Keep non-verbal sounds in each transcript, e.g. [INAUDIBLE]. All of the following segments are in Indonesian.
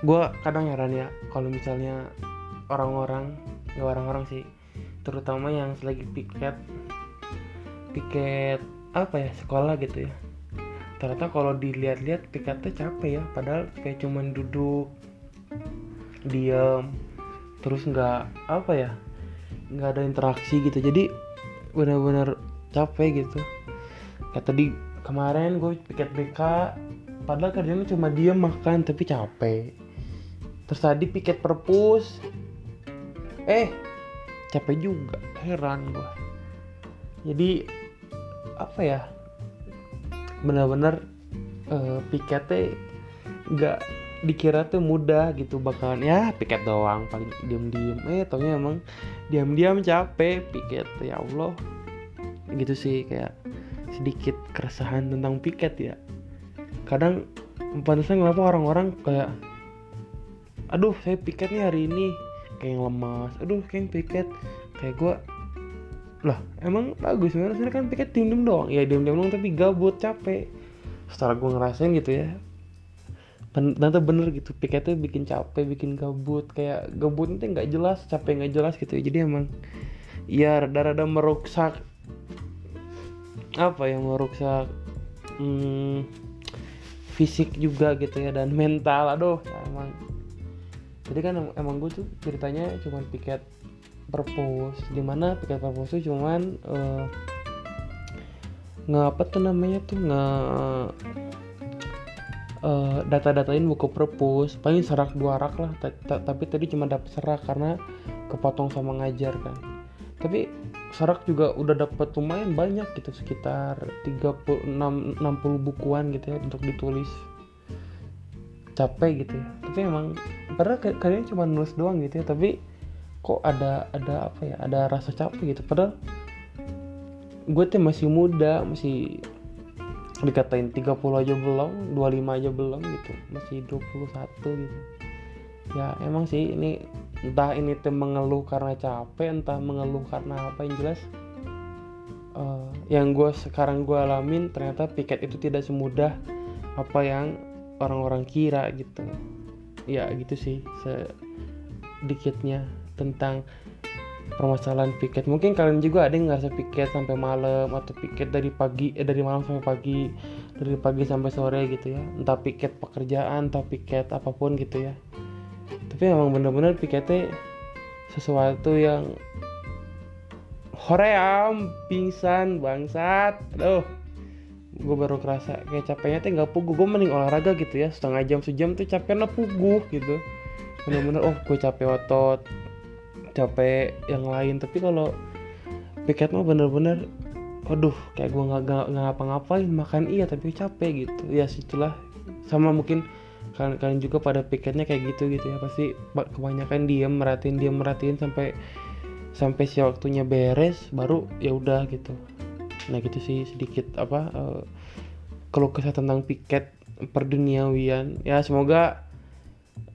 gue kadang heran ya kalau misalnya orang-orang ya orang-orang sih terutama yang lagi piket piket apa ya sekolah gitu ya. Ternyata kalau dilihat-lihat piketnya capek ya padahal kayak cuman duduk diam terus nggak apa ya nggak ada interaksi gitu. Jadi benar-benar capek gitu. Kayak tadi kemarin gue piket BK padahal kerjanya cuma diem makan tapi capek terus tadi piket perpus. Eh capek juga. Heran gue jadi apa ya? Benar-benar uh, piketnya nggak dikira tuh mudah gitu bakalan ya piket doang paling diem-diem eh taunya emang diam-diam capek piket ya Allah. Gitu sih kayak sedikit keresahan tentang piket ya. Kadang pantasnya kenapa orang-orang kayak aduh saya piket nih hari ini. Kayak yang lemas. Aduh kayak piket. Kayak gue lah emang bagus. Sebenarnya kan piket diem diem doang. Ya diem diem doang tapi gabut capek. Setelah gue ngerasain gitu ya ternyata bener gitu. Piketnya bikin capek bikin gabut. Kayak gabut itu nggak jelas capek nggak jelas gitu ya. Jadi emang ya rada-rada meruksak apa ya meruksak hmm, fisik juga gitu ya dan mental. Aduh emang jadi kan emang gue tuh ceritanya cuma piket perpus di mana piket perpus tuh cuman uh, nge apa tuh namanya tuh nge uh, data-datain buku perpus. Paling serak dua rak lah tapi tadi cuma dapat serak karena kepotong sama ngajar kan. Tapi serak juga udah dapat lumayan banyak gitu sekitar 36 60 bukuan gitu ya untuk ditulis capek gitu ya. Tapi emang padahal kalian cuma nulis doang gitu ya. Tapi kok ada ada apa ya ada rasa capek gitu. Padahal gue tuh masih muda masih dikatain 30 aja belum 25 aja belum gitu. Masih 21 gitu. Ya emang sih ini entah ini tuh mengeluh karena capek entah mengeluh karena apa yang jelas uh, yang gue sekarang gue alamin ternyata piket itu tidak semudah apa yang orang-orang kira gitu. Ya gitu sih sedikitnya tentang permasalahan piket. Mungkin kalian juga ada yang ngerasa piket sampai malam atau piket dari pagi eh dari malam sampai pagi dari pagi sampai sore gitu ya. Entah piket pekerjaan entah piket apa pun gitu ya. Tapi emang bener-bener piketnya sesuatu yang hoream pingsan bangsat. Aduh gue baru kerasa kayak capeknya tuh nggak puguh. Gue mending olahraga gitu ya. Setengah jam sejam tuh capeknya puguh gitu. Bener-bener oh gue capek otot capek yang lain. Tapi kalau piket mah bener-bener waduh kayak gue nggak ngapa-ngapain makan. Iya tapi capek gitu. Ya situlah sama mungkin kalian, kalian juga pada piketnya kayak gitu gitu ya. Pasti kebanyakan diem merhatiin diem merhatiin sampai sampai si waktunya beres baru ya udah gitu nah gitu sih sedikit apa uh, keluh kesah tentang piket perduniawian. Ya semoga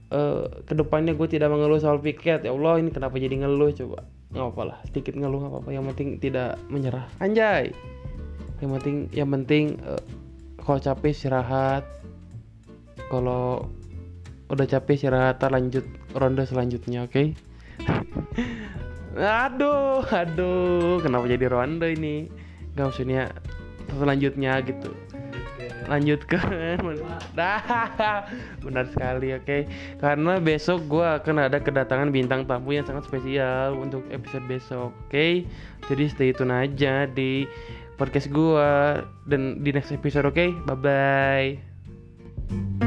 uh, ke depannya gue tidak mengeluh soal piket. Ya Allah ini kenapa jadi ngeluh? Coba nggak apa lah. Sedikit ngeluh nggak apa-apa. Yang penting tidak menyerah. Anjay! Yang penting yang penting uh, kalau capek istirahat. Kalau udah capek istirahat lanjut ronde selanjutnya oke? Okay? [LAUGHS] aduh aduh kenapa jadi ronde ini gak maksudnya selanjutnya gitu lanjutkan [LAUGHS] dah benar sekali oke okay? karena besok gue akan ada kedatangan bintang tamu yang sangat spesial untuk episode besok oke okay? jadi stay tune aja di podcast gue dan di next episode oke okay? bye bye